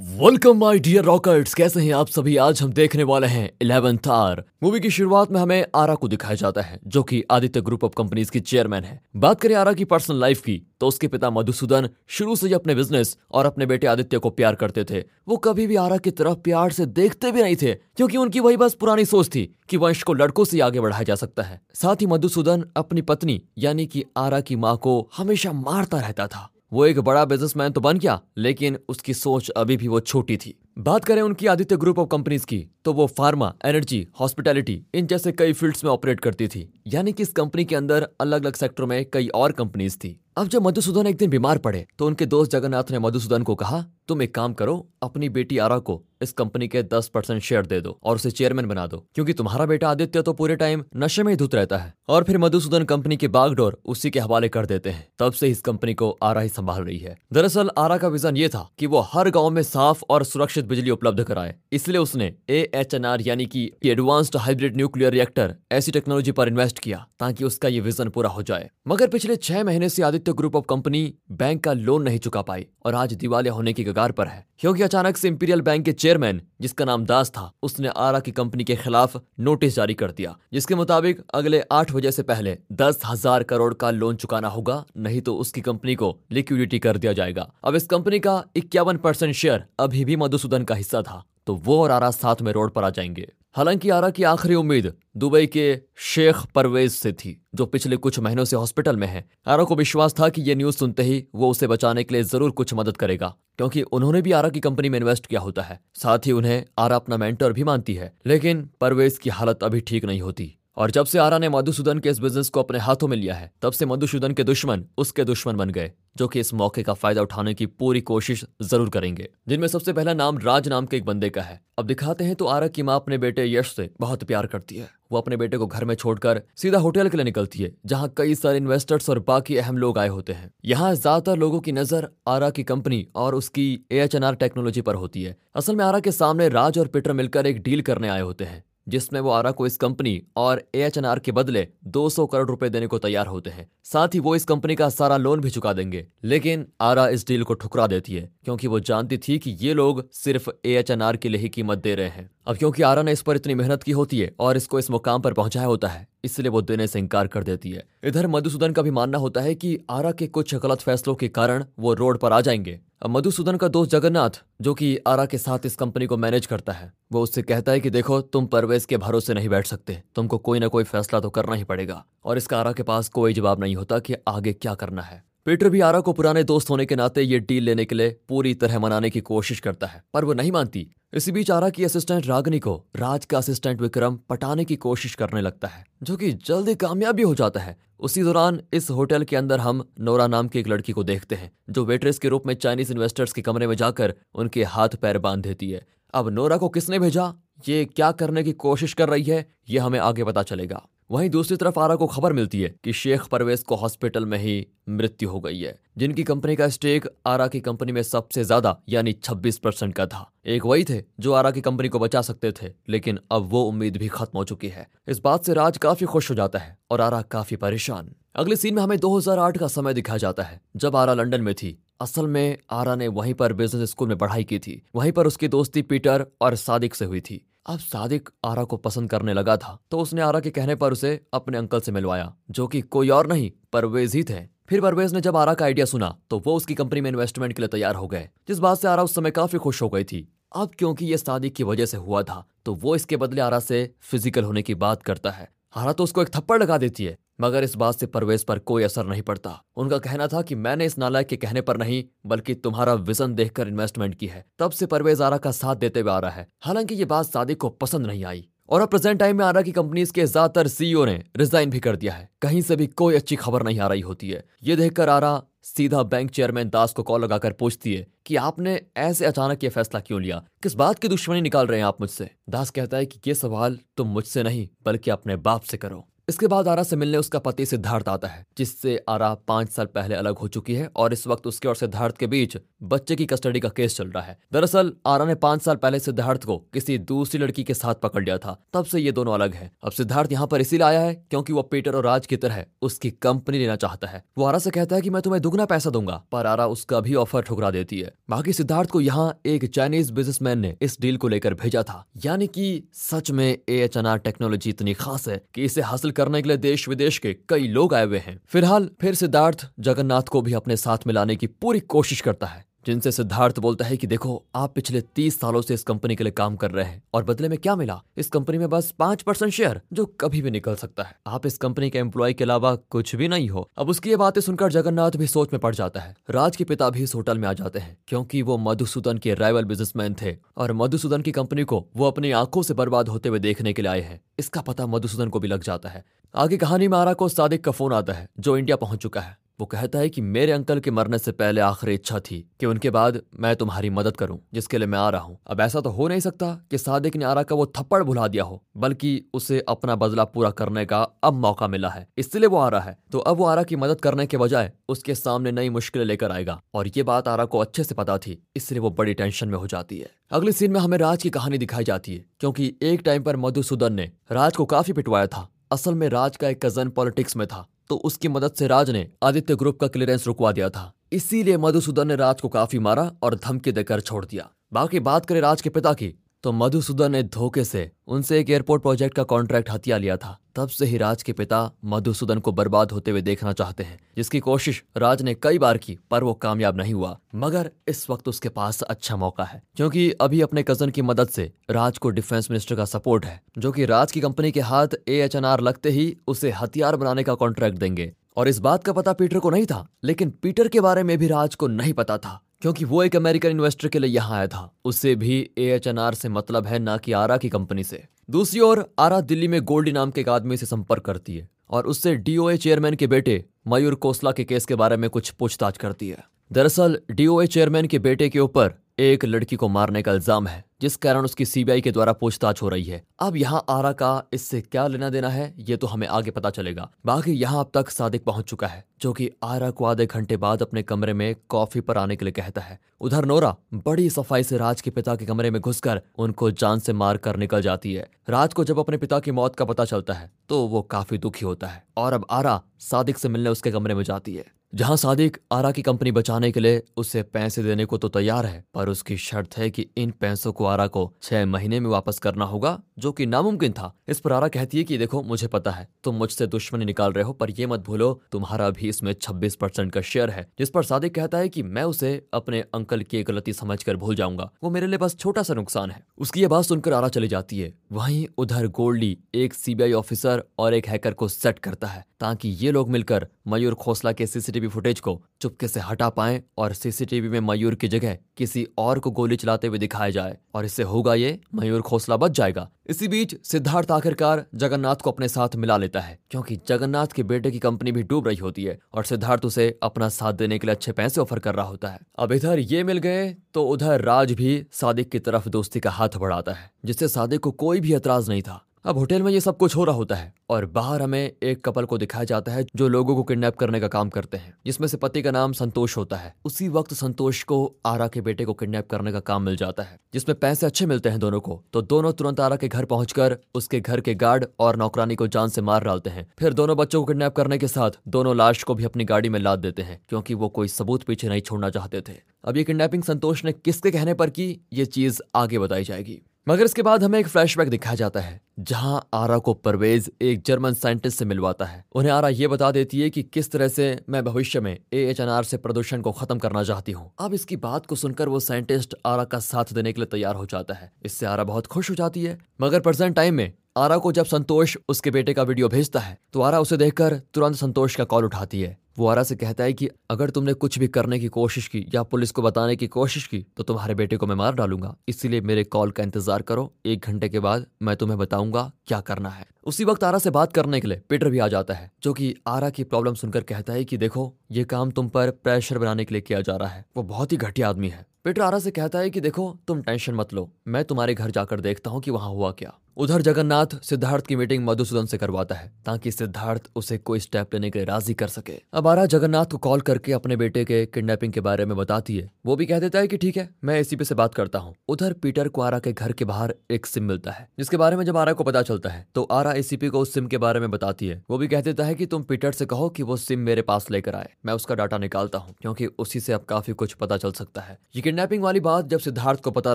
Welcome my dear रॉकर्ट्स कैसे हैं आप सभी? आज हम देखने वाले हैं इलेवेंथ आर मूवी की शुरुआत में हमें आरा को दिखाया जाता है, जो कि आदित्य ग्रुप ऑफ़ कंपनीज़ की चेयरमैन है। बात करें आरा की पर्सनल लाइफ की तो उसके पिता मधुसूदन शुरू से ही अपने बिज़नेस और अपने बेटे आदित्य को प्यार करते थे। वो कभी भी आरा की तरफ़ प्यार से देखते भी नहीं थे, क्योंकि उनकी वही बस पुरानी सोच थी कि वंश को लड़कों से आगे बढ़ाया जा सकता है। साथ ही मधुसूदन अपनी पत्नी, यानी कि आरा की माँ को हमेशा मारता रहता था। वो एक बड़ा बिजनेसमैन तो बन गया, लेकिन उसकी सोच अभी भी वो छोटी थी। बात करें उनकी आदित्य ग्रुप ऑफ़ कंपनीज़ की तो वो फार्मा एनर्जी हॉस्पिटैलिटी इन जैसे कई फील्ड्स में ऑपरेट करती थी। यानी कि इस कंपनी के अंदर अलग अलग सेक्टर में कई और कंपनीज़ थी। अब जब मधुसूदन एक दिन बीमार पड़े तो उनके दोस्त जगन्नाथ ने मधुसूदन को कहा, तुम एक काम करो, अपनी बेटी आरा को इस कंपनी के दस परसेंट शेयर दे दो और उसे चेयरमैन बना दो, क्योंकि तुम्हारा बेटा आदित्य तो पूरे टाइम नशे में ही धुत रहता है। और फिर मधुसूदन कंपनी के बागडोर उसी के हवाले कर देते हैं। तब से इस कंपनी को आरा ही संभाल रही है। दरअसल आरा का विजन ये था कि वो हर गाँव में साफ़ और सुरक्षित बिजली उपलब्ध कराए। इसलिए उसने ए एच एन आर यानी कि एडवांस्ड हाइब्रिड न्यूक्लियर रिएक्टर ऐसी टेक्नोलॉजी पर इन्वेस्ट किया ताकि उसका ये विजन पूरा हो जाए। मगर पिछले छह महीने से Aditya group of company bank का लोन नहीं चुका पाई और आज दिवालिया होने की कगार पर है। क्योंकि अचानक से इंपीरियल बैंक के चेयरमैन, जिसका नाम दास था, उसने आरा की कंपनी के खिलाफ नोटिस जारी कर दिया, जिसके मुताबिक अगले आठ बजे से पहले दस हज़ार करोड़ का लोन चुकाना होगा, नहीं तो उसकी कंपनी को लिक्विडिटी कर दिया जाएगा। अब इस कंपनी का इक्यावन परसेंट शेयर अभी भी मधुसूदन का हिस्सा था। तो वो और आरा साथ में रोड पर आ जाएँगे। हालाँकि आरा की आखिरी उम्मीद दुबई के शेख परवेज से थी, जो पिछले कुछ महीनों से हॉस्पिटल में है। आरा को विश्वास था कि ये न्यूज़ सुनते ही वो उसे बचाने के लिए ज़रूर कुछ मदद करेगा, क्योंकि उन्होंने भी आरा की कंपनी में इन्वेस्ट किया होता है। साथ ही उन्हें आरा अपना मेंटर भी मानती है, लेकिन परवेज की हालत अभी ठीक नहीं होती। और जब से आरा ने मधुसूदन के इस बिज़नेस को अपने हाथों में लिया है, तब से मधुसूदन के दुश्मन उसके दुश्मन बन गए, जो कि इस मौके का फ़ायदा उठाने की पूरी कोशिश ज़रूर करेंगे, जिनमें सबसे पहला नाम राज नाम के एक बंदे का है। अब दिखाते हैं तो आरा की माँ अपने बेटे यश से बहुत प्यार करती है। वो अपने बेटे को घर में छोड़कर सीधा होटल के लिए निकलती है, जहाँ कई सारे इन्वेस्टर्स और बाकी अहम लोग आए होते हैं। यहाँ ज़्यादातर लोगों की नज़र आरा की कंपनी और उसकी ए टेक्नोलॉजी पर होती है। असल में आरा के सामने राज और पीटर मिलकर एक डील करने आए होते हैं। जिसमें वो आरा को इस कंपनी और ए के बदले 200 करोड़ रुपए देने को तैयार होते हैं। साथ ही वो इस कंपनी का सारा लोन भी चुका देंगे। लेकिन आरा इस डील को ठुकरा देती है, क्योंकि वो जानती थी कि ये लोग सिर्फ़ एएचएनआर के लिए ही कीमत दे रहे हैं। अब क्योंकि आरा ने इस पर इतनी मेहनत की होती है और इसको इस मुकाम पर पहुँचाया होता है, इसलिए वो देने से इंकार कर देती है। इधर मधुसूदन का भी मानना होता है कि आरा के कुछ गलत फैसलों के कारण वो रोड पर आ जाएँगे। मधुसूदन का दोस्त जगन्नाथ, जो कि आरा के साथ इस कंपनी को मैनेज करता है, वो उससे कहता है कि देखो, तुम परवेज के भरोसे नहीं बैठ सकते। तुमको कोई ना कोई फैसला तो करना ही पड़ेगा, और इसका आरा के पास कोई जवाब नहीं होता कि आगे क्या करना है। पीटर भी आरा को पुराने दोस्त होने के नाते ये डील लेने के लिए पूरी तरह मनाने की कोशिश करता है, पर वो नहीं मानती। इसी बीच आरा की असिस्टेंट रागनी को राज का असिस्टेंट विक्रम पटाने की कोशिश करने लगता है, जो कि जल्दी कामयाब भी हो जाता है। उसी दौरान इस होटल के अंदर हम नोरा नाम की एक लड़की को देखते हैं, जो वेट्रेस के रूप में चाइनीज़ इन्वेस्टर्स के कमरे में जाकर उनके हाथ पैर बाँध देती है। अब नोरा को किसने भेजा? ये क्या करने की कोशिश कर रही है? ये हमें आगे पता चलेगा। वहीं दूसरी तरफ़ आरा को खबर मिलती है कि शेख परवेज को हॉस्पिटल में ही मृत्यु हो गई है, जिनकी कंपनी का स्टेक आरा की कंपनी में सबसे ज़्यादा, यानी 26 परसेंट का था। एक वही थे जो आरा की कंपनी को बचा सकते थे, लेकिन अब वो उम्मीद भी खत्म हो चुकी है। इस बात से राज काफ़ी खुश हो जाता है और आरा काफ़ी परेशान। अगले सीन में हमें 2008 का समय दिखाया जाता है, जब आरा लंदन में थी। असल में आरा ने वहीं पर बिज़नेस स्कूल में पढ़ाई की थी। वहीं पर उसकी दोस्ती पीटर और सादिक से हुई थी। अब सादिक आरा को पसंद करने लगा था तो उसने आरा के कहने पर उसे अपने अंकल से मिलवाया, जो कि कोई और नहीं, परवेज ही थे। फिर परवेज ने जब आरा का आइडिया सुना तो वो उसकी कंपनी में इन्वेस्टमेंट के लिए तैयार हो गए, जिस बात से आरा उस समय काफ़ी खुश हो गई थी। अब क्योंकि ये सादिक की वजह से हुआ था तो वो इसके बदले आरा से फ़िज़िकल होने की बात करता है। आरा तो उसको एक थप्पड़ लगा देती है। मगर इस बात से परवेज पर कोई असर नहीं पड़ता। उनका कहना था कि मैंने इस नालायक के कहने पर नहीं, बल्कि तुम्हारा विजन देखकर इन्वेस्टमेंट की है। तब से परवेज आरा का साथ देते हुए आ रहा है। हालाँकि ये बात सादिक को पसंद नहीं आई। और अब प्रेजेंट टाइम में आरा की कंपनीज़ के ज़्यादातर सीईओ ने रिजाइन भी कर दिया है। कहीं से भी कोई अच्छी खबर नहीं आ रही होती है। ये देखकर आरा सीधा बैंक चेयरमैन दास को कॉल लगाकर पूछती है कि आपने ऐसे अचानक ये फैसला क्यों लिया? किस बात की दुश्मनी निकाल रहे हैं आप मुझसे? दास कहता है कि ये सवाल तुम मुझसे नहीं, बल्कि अपने बाप से करो। इसके बाद आरा से मिलने उसका पति सिद्धार्थ आता है, जिससे आरा पाँच साल पहले अलग हो चुकी है और इस वक्त उसके और सिद्धार्थ के बीच बच्चे की कस्टडी का केस चल रहा है। दरअसल, आरा ने पाँच साल पहले सिद्धार्थ को किसी दूसरी लड़की के साथ पकड़ लिया था। तब से ये दोनों अलग है। अब सिद्धार्थ यहाँ पर इसीलिए आया है क्योंकि वो पीटर और राज की तरह उसकी कंपनी लेना चाहता है। वो आरा से कहता है की मैं तुम्हें दुगना पैसा दूँगा, पर आरा उसका भी ऑफ़र ठुकरा देती है। बाकी सिद्धार्थ को यहाँ एक चाइनीज़ बिजनेसमैन ने इस डील को लेकर भेजा था। यानी कि सच में एएचएनआर टेक्नोलॉजी इतनी खास है कि इसे हासिल करने के लिए देश विदेश के कई लोग आए हुए हैं। फ़िलहाल फिर सिद्धार्थ जगन्नाथ को भी अपने साथ मिलाने की पूरी कोशिश करता है। जिनसे सिद्धार्थ बोलता है कि देखो, आप पिछले तीस सालों से इस कंपनी के लिए काम कर रहे हैं और बदले में क्या मिला? इस कंपनी में बस पाँच परसेंट शेयर, जो कभी भी निकल सकता है। आप इस कंपनी के एम्प्लॉय के अलावा कुछ भी नहीं हो। अब उसकी ये बातें सुनकर जगन्नाथ भी सोच में पड़ जाता है। राज के पिता भी इस होटल में आ जाते हैं, क्योंकि वो मधुसूदन के राइवल बिजनेसमैन थे और मधुसूदन की कंपनी को वो अपनी आँखों से बर्बाद होते हुए देखने के लिए आए हैं। इसका पता मधुसूदन को भी लग जाता है। आगे कहानी में आरा को सादिक का फ़ोन आता है, जो इंडिया पहुँच चुका है। वो कहता है कि मेरे अंकल के मरने से पहले आखिरी इच्छा थी कि उनके बाद मैं तुम्हारी मदद करूँ, जिसके लिए मैं आ रहा हूँ। अब ऐसा तो हो नहीं सकता कि सादिक ने आरा का वो थप्पड़ भुला दिया हो, बल्कि उसे अपना बदला पूरा करने का अब मौका मिला है। इसलिए वो आ रहा है। तो अब वो आरा की मदद करने के बजाय उसके सामने नई मुश्किलें लेकर आएगा, और ये बात आरा को अच्छे से पता थी, इसलिए वो बड़ी टेंशन में हो जाती है। अगले सीन में हमें राज की कहानी दिखाई जाती है, क्योंकि एक टाइम पर मधुसूदन ने राज को काफ़ी पिटवाया था। असल में राज का एक कज़न पॉलिटिक्स में था। तो उसकी मदद से राज ने आदित्य ग्रुप का क्लियरेंस रुकवा दिया था। इसीलिए मधुसूदन ने राज को काफ़ी मारा और धमकी देकर छोड़ दिया। बाकी बात करें राज के पिता की तो मधुसूदन ने धोखे से उनसे एक एयरपोर्ट प्रोजेक्ट का कॉन्ट्रैक्ट हथिया लिया था। तब से ही राज के पिता मधुसूदन को बर्बाद होते हुए देखना चाहते हैं, जिसकी कोशिश राज ने कई बार की, पर वो कामयाब नहीं हुआ। मगर इस वक्त उसके पास अच्छा मौका है, क्योंकि अभी अपने कज़न की मदद से राज को डिफेंस मिनिस्टर का सपोर्ट है, जो कि राज की कंपनी के हाथ ए लगते ही उसे हथियार बनाने का कॉन्ट्रैक्ट देंगे। और इस बात का पता पीटर को नहीं था, लेकिन पीटर के बारे में भी राज को नहीं पता था। क्योंकि वो एक अमेरिकन इन्वेस्टर के लिए यहाँ आया था। उसे भी ए एच एन आर से मतलब है ना कि आरा की कंपनी से। दूसरी ओर, आरा दिल्ली में गोल्डी नाम के एक आदमी से संपर्क करती है और उससे डीओए चेयरमैन के बेटे मयूर कोसला के केस के बारे में कुछ पूछताछ करती है। दरअसल डीओए चेयरमैन के बेटे के ऊपर एक लड़की को मारने का इल्ज़ाम है। जिस कारण उसकी सीबीआई के द्वारा पूछताछ हो रही है। अब यहाँ आरा का इससे क्या लेना देना है, ये तो हमें आगे पता चलेगा। बाकी यहाँ अब तक सादिक पहुँच चुका है, जो कि आरा को आधे घंटे बाद अपने कमरे में कॉफ़ी पर आने के लिए कहता है। उधर नोरा, बड़ी सफ़ाई से राज के पिता के कमरे में घुसकर उनको जान से मार कर निकल जाती है। राज को जब अपने पिता की मौत का पता चलता है तो वो काफ़ी दुखी होता है। और अब आरा सादिक से मिलने उसके कमरे में जाती है। जहाँ सादिक आरा की कंपनी बचाने के लिए उसे पैसे देने को तो तैयार है, पर उसकी शर्त है कि इन पैसों को आरा को छह महीने में वापस करना होगा, जो कि नामुमकिन था। इस पर आरा कहती है कि, देखो, मुझे पता है, तुम मुझसे दुश्मनी निकाल रहे हो, पर यह मत भूलो, तुम्हारा भी इसमें छब्बीस परसेंट का शेयर है। जिस पर सादिक कहता है की, मैं उसे अपने अंकल की गलती समझ कर भूल जाऊँगा। वो मेरे लिए बस छोटा सा नुकसान है। उसकी ये बात सुनकर आरा चली जाती है। वहीं उधर गोल्डी एक सीबीआई ऑफिसर और एक हैकर को सेट करता है, ताकि ये लोग मिलकर मयूर खोसला के सीसीटीवी फुटेज को चुपके से हटा पाएँ और सीसीटीवी में मयूर की जगह किसी और को गोली चलाते हुए दिखाया जाए। और इससे होगा ये, मयूर खोसला बच जाएगा। इसी बीच, सिद्धार्थ आखिरकार जगन्नाथ को अपने साथ मिला लेता है, क्योंकि जगन्नाथ के बेटे की कंपनी भी डूब रही होती है, और सिद्धार्थ उसे अपना साथ देने के लिए अच्छे पैसे ऑफ़र कर रहा होता है। अब इधर ये मिल गए तो उधर राज भी सादिक की तरफ़ दोस्ती का हाथ बढ़ाता है, जिससे सादिक को कोई भी एतराज़ नहीं था। अब होटल में ये सब कुछ हो रहा होता है और बाहर हमें एक कपल को दिखाया जाता है जो लोगों को किडनैप करने का काम करते हैं, जिसमें से पति का नाम संतोष होता है। उसी वक्त संतोष को आरा के बेटे को किडनैप करने का काम मिल जाता है, जिसमें पैसे अच्छे मिलते हैं दोनों को। तो दोनों तुरंत आरा के घर पहुंचकर उसके घर के गार्ड और नौकरानी को जान से मार डालते हैं। फिर दोनों बच्चों को किडनैप करने के साथ दोनों लाश को भी अपनी गाड़ी में लाद देते हैं, क्योंकि वो कोई सबूत पीछे नहीं छोड़ना चाहते थे। अब ये किडनैपिंग संतोष ने किसके कहने पर की, ये चीज़ आगे बताई जाएगी। मगर इसके बाद हमें एक फ्लैशबैक दिखाया जाता है, जहाँ आरा को परवेज एक जर्मन साइंटिस्ट से मिलवाता है। उन्हें आरा ये बता देती है कि किस तरह से मैं भविष्य में ए एच एन आर से प्रदूषण को खत्म करना चाहती हूँ। अब इसकी बात को सुनकर वो साइंटिस्ट आरा का साथ देने के लिए तैयार हो जाता है। इससे आरा बहुत खुश हो जाती है। मगर प्रेजेंट टाइम में, आरा को जब संतोष उसके बेटे का वीडियो भेजता है तो आरा उसे देखकर तुरंत संतोष का कॉल उठाती है। वो आरा से कहता है कि अगर तुमने कुछ भी करने की कोशिश की या पुलिस को बताने की कोशिश की तो तुम्हारे बेटे को मैं मार डालूँगा। इसीलिए मेरे कॉल का इंतज़ार करो। एक घंटे के बाद मैं तुम्हें बताऊँगा क्या करना है। उसी वक्त आरा से बात करने के लिए पीटर भी आ जाता है, जो कि आरा की प्रॉब्लम सुनकर कहता है कि देखो, ये काम तुम पर प्रेशर बनाने के लिए किया जा रहा है। वो बहुत ही घटिया आदमी है। पीटर आरा से कहता है कि देखो, तुम टेंशन मत लो। मैं तुम्हारे घर जाकर देखता हूँ कि वहाँ हुआ क्या। उधर जगन्नाथ सिद्धार्थ की मीटिंग मधुसूदन से करवाता है, ताकि सिद्धार्थ उसे कोई स्टेप लेने के लिए राज़ी कर सके। अब आरा जगन्नाथ को कॉल करके अपने बेटे के किडनैपिंग के बारे में बताती है। वो भी कह देता है कि ठीक है, मैं एसीपी से बात करता हूँ। उधर पीटर को आरा के घर के बाहर एक सिम मिलता है, जिसके बारे में जब आरा को पता चलता है तो आरा एसीपी को उस सिम के बारे में बताती है। वो भी कह देता है कि तुम पीटर से कहो कि वो सिम मेरे पास लेकर आए, मैं उसका डाटा निकालता हूँ, क्योंकि उसी से अब काफ़ी कुछ पता चल सकता है। ये किडनैपिंग वाली बात जब सिद्धार्थ को पता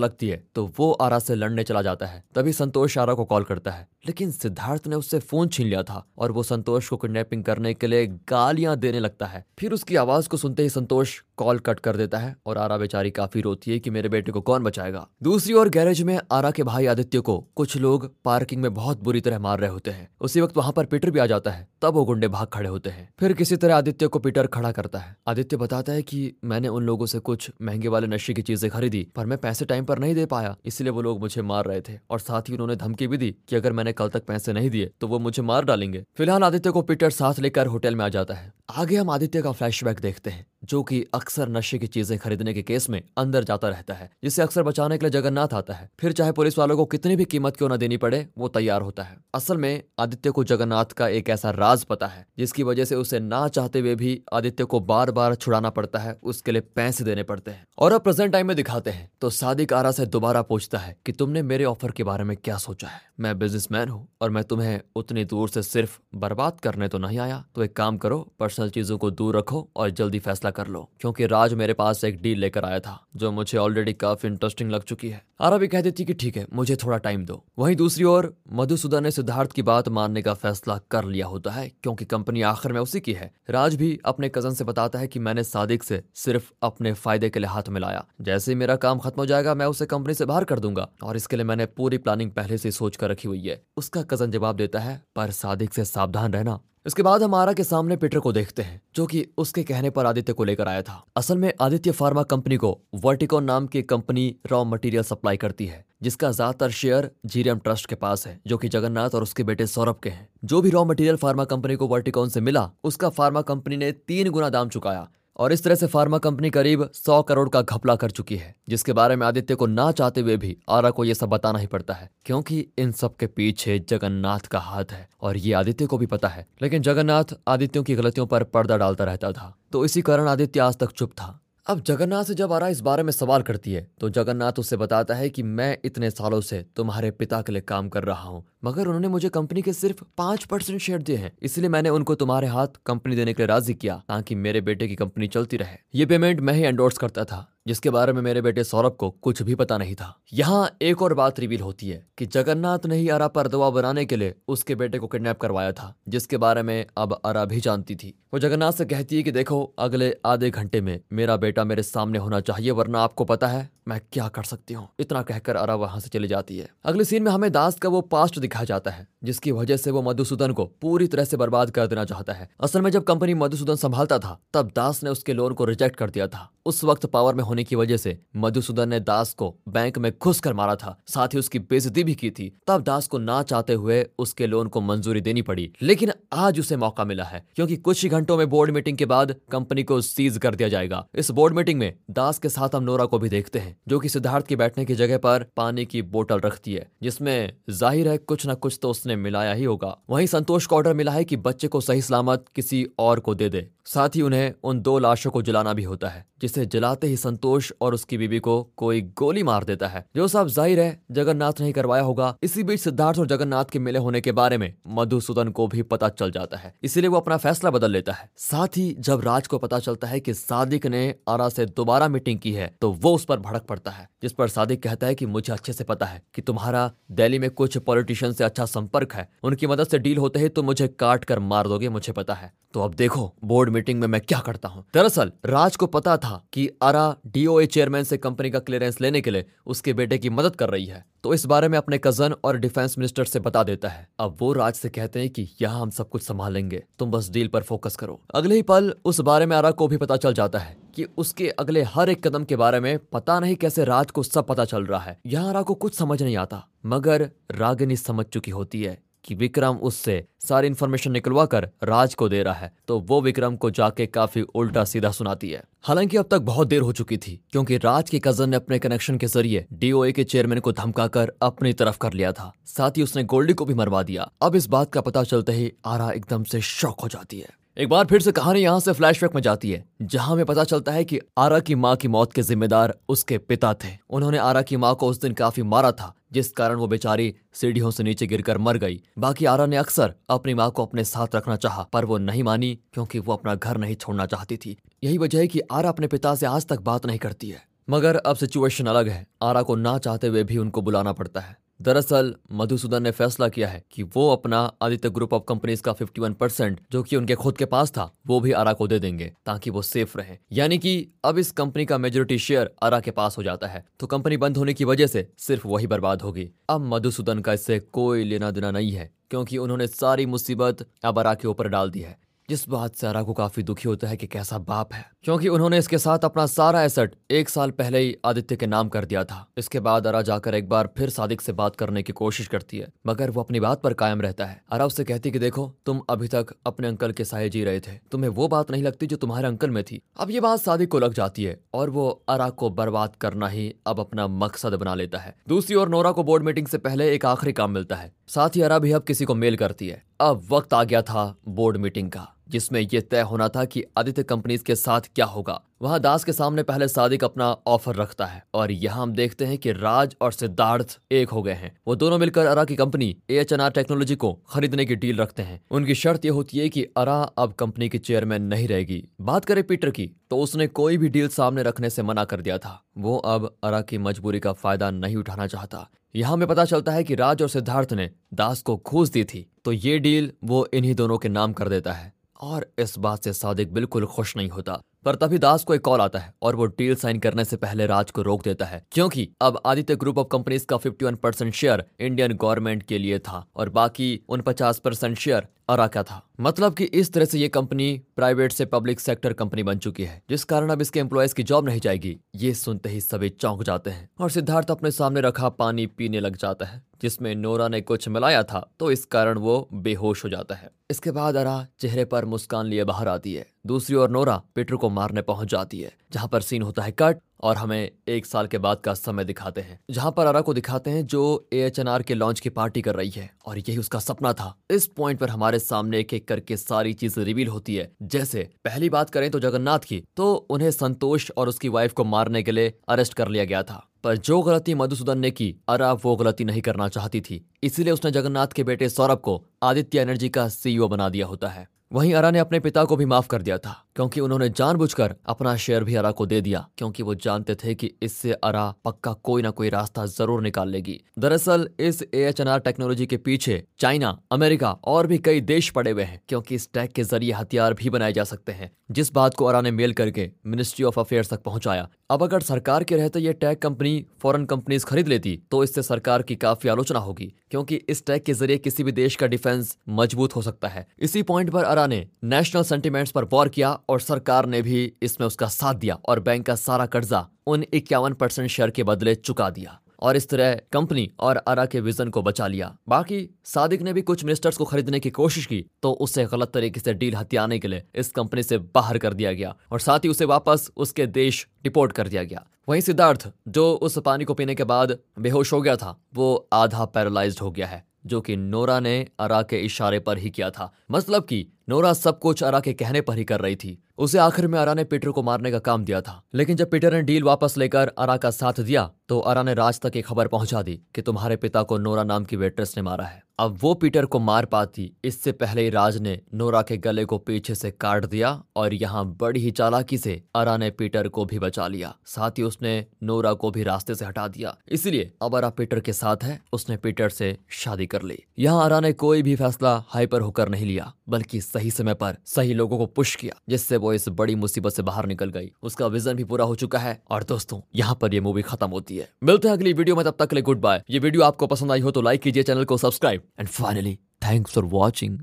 लगती है तो वो आरा से लड़ने चला जाता है। तभी संतोष आरा को कॉल करता है। लेकिन सिद्धार्थ ने उससे फ़ोन छीन लिया था और वो संतोष को किडनैपिंग करने के लिए गालियाँ देने लगता है। फिर उसकी आवाज़ को सुनते ही संतोष कॉल कट कर देता है और आरा बेचारी काफ़ी रोती है कि मेरे बेटे को कौन बचाएगा। दूसरी ओर गैरेज में आरा के भाई आदित्य को कुछ लोग पार्किंग में बहुत बुरी तरह मार रहे होते हैं। उसी वक्त वहाँ पर पीटर भी आ जाता है। तब वो गुंडे भाग खड़े होते हैं। फिर किसी तरह आदित्य को पीटर खड़ा करता है। आदित्य बताता है कि मैंने उन लोगों से कुछ महँगे वाले नशे की चीज़ें खरीदी, पर मैं पैसे टाइम पर नहीं दे पाया, इसलिए वो लोग मुझे मार रहे थे और साथ ही उन्होंने धमकी भी दी कि अगर मैंने कल तक पैसे नहीं दिए तो वो मुझे मार डालेंगे। फ़िलहाल आदित्य को पीटर साथ लेकर होटल में आ जाता है। आगे हम आदित्य का फ्लैशबैक देखते हैं। जो कि अक्सर नशे की चीज़ें खरीदने के केस में अंदर जाता रहता है, जिसे अक्सर बचाने के लिए जगन्नाथ आता है। फिर चाहे पुलिस वालों को कितनी भी कीमत क्यों न देनी पड़े, वो तैयार होता है। असल में आदित्य को जगन्नाथ का एक ऐसा राज पता है, जिसकी वजह से उसे ना चाहते हुए भी आदित्य को बार बार छुड़ाना पड़ता है, उसके लिए पैसे देने पड़ते हैं। और अब प्रेजेंट टाइम में दिखाते हैं तो सादिक आरा से दोबारा पूछता है कि तुमने मेरे ऑफ़र के बारे में क्या सोचा है? मैं बिजनेसमैन हूँ और मैं तुम्हें उतनी दूर से सिर्फ़ बर्बाद करने तो नहीं आया। तो एक काम करो पर्सनल चीज़ों को दूर रखो और जल्दी फैसला कर लो, क्योंकि राज मेरे पास एक डील लेकर आया था, जो मुझे ऑलरेडी काफ़ी इंटरेस्टिंग लग चुकी है। आरा भी कह देती कि ठीक है, मुझे थोड़ा टाइम दो। वहीं दूसरी ओर, मधुसूदन ने सिद्धार्थ की बात मानने का फैसला कर लिया होता है, क्योंकि कंपनी आखिर में उसी की है। राज भी अपने कज़न से बताता है कि मैंने सादिक से सिर्फ़ अपने फ़ायदे के लिए हाथ मिलाया जैसे ही मेरा काम खत्म हो जाएगा, मैं उसे कंपनी से बाहर कर दूँगा, और इसके लिए मैंने पूरी प्लानिंग पहले से सोच कर रखी हुई है। उसका कज़न जवाब देता है, पर सादिक से सावधान रहना इसके बाद हम आरा के सामने पीटर को देखते हैं, जो कि उसके कहने पर आदित्य को लेकर आया था। असल में आदित्य फार्मा कंपनी को वर्टिकॉन नाम की कंपनी रॉ मटेरियल सप्लाई करती है, जिसका ज़्यादातर शेयर जीरियम ट्रस्ट के पास है, जो कि जगन्नाथ और उसके बेटे सौरभ के हैं। जो भी रॉ मटेरियल फार्मा कंपनी को वर्टिकॉन से मिला, उसका फार्मा कंपनी ने तीन गुना दाम चुकाया। और इस तरह से फार्मा कंपनी करीब सौ करोड़ का घपला कर चुकी है, जिसके बारे में आदित्य को ना चाहते हुए भी आरा को यह सब बताना ही पड़ता है, क्योंकि इन सब के पीछे जगन्नाथ का हाथ है, और ये आदित्य को भी पता है। लेकिन जगन्नाथ आदित्यों की गलतियों पर पर्दा डालता रहता था तो इसी कारण आदित्य आज तक चुप था। अब जगन्नाथ से जब आरा इस बारे में सवाल करती है तो जगन्नाथ उसे बताता है कि मैं इतने सालों से तुम्हारे पिता के लिए काम कर रहा हूँ, मगर उन्होंने मुझे कंपनी के सिर्फ़ पाँच परसेंट शेयर दिए हैं, इसलिए मैंने उनको तुम्हारे हाथ कंपनी देने के लिए राज़ी किया, ताकि मेरे बेटे की कंपनी चलती रहे। ये पेमेंट मैं ही एंडोर्स करता था। जिसके बारे में मेरे बेटे सौरभ को कुछ भी पता नहीं था। यहाँ एक और बात रिवील होती है कि जगन्नाथ ने ही अरा पर दवा बनाने के लिए उसके बेटे को किडनैप करवाया था, जिसके बारे में अब अरा भी जानती थी। वो जगन्नाथ से कहती है कि देखो, अगले आधे घंटे में मेरा बेटा मेरे सामने होना चाहिए, वरना आपको पता है मैं क्या कर सकती हूँ। इतना कहकर अरा वहाँ से चली जाती है। अगले सीन में हमें दास का वो पास्ट दिखाया जाता है। जिसकी वजह से वो मधुसूदन को पूरी तरह से बर्बाद कर देना चाहता है। असल में जब कंपनी मधुसूदन संभालता था, तब दास ने उसके लोन को रिजेक्ट कर दिया था। उस वक्त पावर में होने की वजह से मधुसूदन ने दास को बैंक में घुस कर मारा था। साथ ही उसकी बेजती भी की थी। तब दास को ना चाहते हुए उसके लोन को मंजूरी देनी पड़ी। लेकिन आज उसे मौका मिला है, क्योंकि कुछ ही घंटों में बोर्ड मीटिंग के बाद कंपनी को सीज कर दिया जाएगा। इस बोर्ड मीटिंग में दास के साथ हम नोरा को भी देखते हैं, जो कि सिद्धार्थ के बैठने की जगह पर पानी की बोतल रखती है, जिसमें ज़ाहिर है कुछ न कुछ तो उसने मिलाया ही होगा। वहीं संतोष को ऑर्डर मिला है कि बच्चे को सही सलामत किसी और को दे दे। साथ ही उन्हें उन दो लाशों को जलाना भी होता है, जिसे जलाते ही संतोष और उसकी बीबी को कोई गोली मार देता है। जो सब ज़ाहिर है, जगन्नाथ ने करवाया होगा। इसी बीच सिद्धार्थ और जगन्नाथ के मिले होने के बारे में मधुसूदन को भी पता चल जाता है। इसीलिए वो अपना फैसला बदल लेता है। साथ ही जब राज को पता चलता है की सादिक ने आरा से दोबारा मीटिंग की है तो वो उस पर भड़क पड़ता है, जिस पर सादिक कहता है कि मुझे अच्छे से पता है की तुम्हारा दिल्ली में कुछ पॉलिटिशियन से अच्छा संपर्क है। उनकी मदद से डील होते ही तुम मुझे काट कर मार दोगे, मुझे पता है। तो अब देखो, बोर्ड मीटिंग में मैं क्या करता हूँ। दरअसल, राज को पता था कि अरा डीओए चेयरमैन से कंपनी का क्लियरेंस लेने के लिए उसके बेटे की मदद कर रही है। तो इस बारे में अपने कज़न और डिफेंस मिनिस्टर से बता देता है। अब वो राज से कहते हैं कि यहाँ हम सब कुछ संभालेंगे। तुम बस डील पर फोकस करो। अगले ही पल उस बारे में आरा को भी पता चल जाता है। कि उसके अगले हर एक कदम के बारे में पता नहीं कैसे राज को सब पता चल रहा है। यहाँ को कुछ समझ नहीं आता, मगर रागिनी समझ चुकी होती है कि विक्रम उससे सारी इन्फॉर्मेशन निकलवा कर राज को दे रहा है तो वो विक्रम को जाके काफ़ी उल्टा सीधा सुनाती है। हालाँकि अब तक बहुत देर हो चुकी थी, क्योंकि राज के कज़न ने अपने कनेक्शन के ज़रिए डीओए के चेयरमैन को धमकाकर अपनी तरफ़ कर लिया था। साथ ही उसने गोल्डी को भी मरवा दिया। अब इस बात का पता चलते ही आरा एकदम से शौक हो जाती है। एक बार फिर से कहानी यहाँ से फ्लैशबैक में जाती है, जहाँ हमें पता चलता है कि आरा की माँ की मौत के जिम्मेदार उसके पिता थे। उन्होंने आरा की माँ को उस दिन काफ़ी मारा था, जिस कारण वो बेचारी सीढ़ियों से नीचे गिरकर मर गई। बाकी आरा ने अक्सर अपनी माँ को अपने साथ रखना चाहा, पर वो नहीं मानी, क्योंकि वो अपना घर नहीं छोड़ना चाहती थी। यही वजह है कि आरा अपने पिता से आज तक बात नहीं करती है। मगर अब सिचुएशन अलग है। आरा को ना चाहते हुए भी उनको बुलाना पड़ता है। दरअसल, मधुसूदन ने फैसला किया है कि वो अपना आदित्य ग्रुप ऑफ़ कंपनीज़ का 51 परसेंट जो कि उनके खुद के पास था, वो भी आरा को दे देंगे, ताकि वो सेफ़ रहे। यानी कि अब इस कंपनी का मेजोरिटी शेयर आरा के पास हो जाता है। तो कंपनी बंद होने की वजह से सिर्फ़ वही बर्बाद होगी। अब मधुसूदन का इससे कोई लेना देना नहीं है, क्योंकि उन्होंने सारी मुसीबत अब आरा के ऊपर डाल दी है, जिस बात से आरा को काफ़ी दुखी होता है कि कैसा बाप है। क्योंकि उन्होंने इसके साथ अपना सारा एसेट एक साल पहले ही आदित्य के नाम कर दिया था। इसके बाद अरा जाकर एक बार फिर सादिक से बात करने की कोशिश करती है, मगर वो अपनी बात पर कायम रहता है। अरा उससे कहती कि देखो, तुम अभी तक अपने अंकल के साय जी रहे थे। तुम्हें वो बात नहीं लगती जो तुम्हारे अंकल में थी। अब ये बात सादिक को लग जाती है और वो अरा को बर्बाद करना ही अब अपना मकसद बना लेता है। दूसरी ओर नोरा को बोर्ड मीटिंग से पहले एक आखिरी काम मिलता है। साथ ही अरा भी अब किसी को मेल करती है। अब वक्त आ गया था बोर्ड मीटिंग का। जिसमें यह तय होना था कि आदित्य कंपनीज़ के साथ क्या होगा। वहाँ दास के सामने पहले सादिक अपना ऑफ़र रखता है और यहाँ हम देखते हैं कि राज और सिद्धार्थ एक हो गए हैं। वो दोनों मिलकर अरा की कंपनी एच टेक्नोलॉजी को खरीदने की डील रखते हैं। उनकी शर्त यह होती है कि अरा अब कंपनी की चेयरमैन नहीं रहेगी। बात करें पीटर की तो उसने कोई भी डील सामने रखने से मना कर दिया था। वो अब अरा की मजबूरी का फ़ायदा नहीं उठाना चाहता। यहाँ में पता चलता है कि राज और सिद्धार्थ ने दास को घूस दी थी तो ये डील वो इन्हीं दोनों के नाम कर देता है। और इस बात से सादिक बिल्कुल खुश नहीं होता। पर तभी दास को एक कॉल आता है और वो डील साइन करने से पहले राज को रोक देता है। क्योंकि अब आदित्य ग्रुप ऑफ़ कंपनीज़ का 51 परसेंट शेयर इंडियन गवर्नमेंट के लिए था और बाकी उन 50 परसेंट शेयर अरा का था? मतलब कि इस तरह से ये कंपनी प्राइवेट से पब्लिक सेक्टर कंपनी बन चुकी है, जिस कारण अब इसके एम्प्लॉयज़ की जॉब नहीं जाएगी। ये सुनते ही सभी चौंक जाते हैं और सिद्धार्थ अपने सामने रखा पानी पीने लग जाता है, जिसमें नोरा ने कुछ मिलाया था तो इस कारण वो बेहोश हो जाता है। इसके बाद अरा चेहरे पर मुस्कान लिए बाहर आती है। दूसरी ओर नोरा पीटर को मारने पहुँच जाती है। जहाँ पर सीन होता है कट और हमें एक साल के बाद का समय दिखाते हैं। जहाँ पर अरा को दिखाते हैं जो ए एच एन आर के लॉन्च की पार्टी कर रही है और यही उसका सपना था। इस पॉइंट पर हमारे सामने एक एक करके सारी चीज़ रिवील होती है। जैसे, पहली बात करें तो जगन्नाथ की तो उन्हें संतोष और उसकी वाइफ को मारने के लिए अरेस्ट कर लिया गया था। पर जो गलती मधुसूदन ने की अरा वो गलती नहीं करना चाहती थी। इसीलिए उसने जगन्नाथ के बेटे सौरभ को आदित्य एनर्जी का सीईओ बना दिया होता है। वहीं अरा ने अपने पिता को भी माफ़ कर दिया था, क्योंकि उन्होंने जानबूझकर अपना शेयर भी अरा को दे दिया, क्योंकि वो जानते थे कि इससे अरा पक्का कोई ना कोई रास्ता ज़रूर निकाल लेगी। दरअसल, इस ए टेक्नोलॉजी के पीछे चाइना, अमेरिका और भी कई देश पड़े हुए हैं, क्योंकि इस टैग के ज़रिए हथियार भी बनाए जा सकते हैं। जिस बात को अरा ने मेल करके मिनिस्ट्री ऑफ़ अफेयर्स तक पहुँचाया अब अगर सरकार के रहते ये टैग कंपनी फॉरेन कंपनीज़ खरीद लेती तो इससे सरकार की काफ़ी आलोचना होगी, क्योंकि इस टैग के ज़रिए किसी भी देश का डिफेंस मज़बूत हो सकता है। इसी पॉइंट पर अरा ने नेशनल सेंटिमेंट्स पर वॉर किया और सरकार ने भी इसमें उसका साथ दिया और बैंक का सारा कर्जा उन इक्यावन परसेंट शेयर के बदले चुका दिया। और इस तरह कंपनी और अरा के विजन को बचा लिया। बाकी सादिक ने भी कुछ मिनिस्टर्स को खरीदने की कोशिश की तो उसे गलत तरीके से डील हत्याने के लिए इस कंपनी से बाहर कर दिया गया और साथ ही उसे वापस उसके देश डिपोर्ट कर दिया गया। वहीं सिद्धार्थ, जो उस पानी को पीने के बाद बेहोश हो गया था, वो आधा पैरालाइज्ड हो गया है। जो कि नोरा ने अरा के इशारे पर ही किया था। मतलब कि नोरा सब कुछ अरा के कहने पर ही कर रही थी। उसे आखिर में अरा ने पीटर को मारने का काम दिया था। लेकिन जब पीटर ने डील वापस लेकर अरा का साथ दिया तो अरा ने राज तक एक खबर पहुँचा दी कि तुम्हारे पिता को नोरा नाम की वेट्रेस ने मारा है। अब वो पीटर को मार पाती। इससे पहले ही राज ने नोरा के गले को पीछे से काट दिया और यहाँ बड़ी ही चालाकी से अरा ने पीटर को भी बचा लिया। साथ ही उसने नोरा को भी रास्ते से हटा दिया। इसलिए अब अरा पीटर के साथ है। उसने पीटर से शादी कर ली। यहाँ अरा ने कोई भी फैसला हाइपर होकर नहीं लिया, बल्कि सही समय पर सही लोगों को पुश किया, जिससे वो इस बड़ी मुसीबत से बाहर निकल गई। उसका विजन भी पूरा हो चुका है। और दोस्तों, यहाँ पर ये मूवी खत्म होती है। मिलते हैं अगली वीडियो में, तब तक के लिए गुड बाय। ये वीडियो आपको पसंद आई हो तो लाइक कीजिए, चैनल को subscribe. And finally, thanks for watching.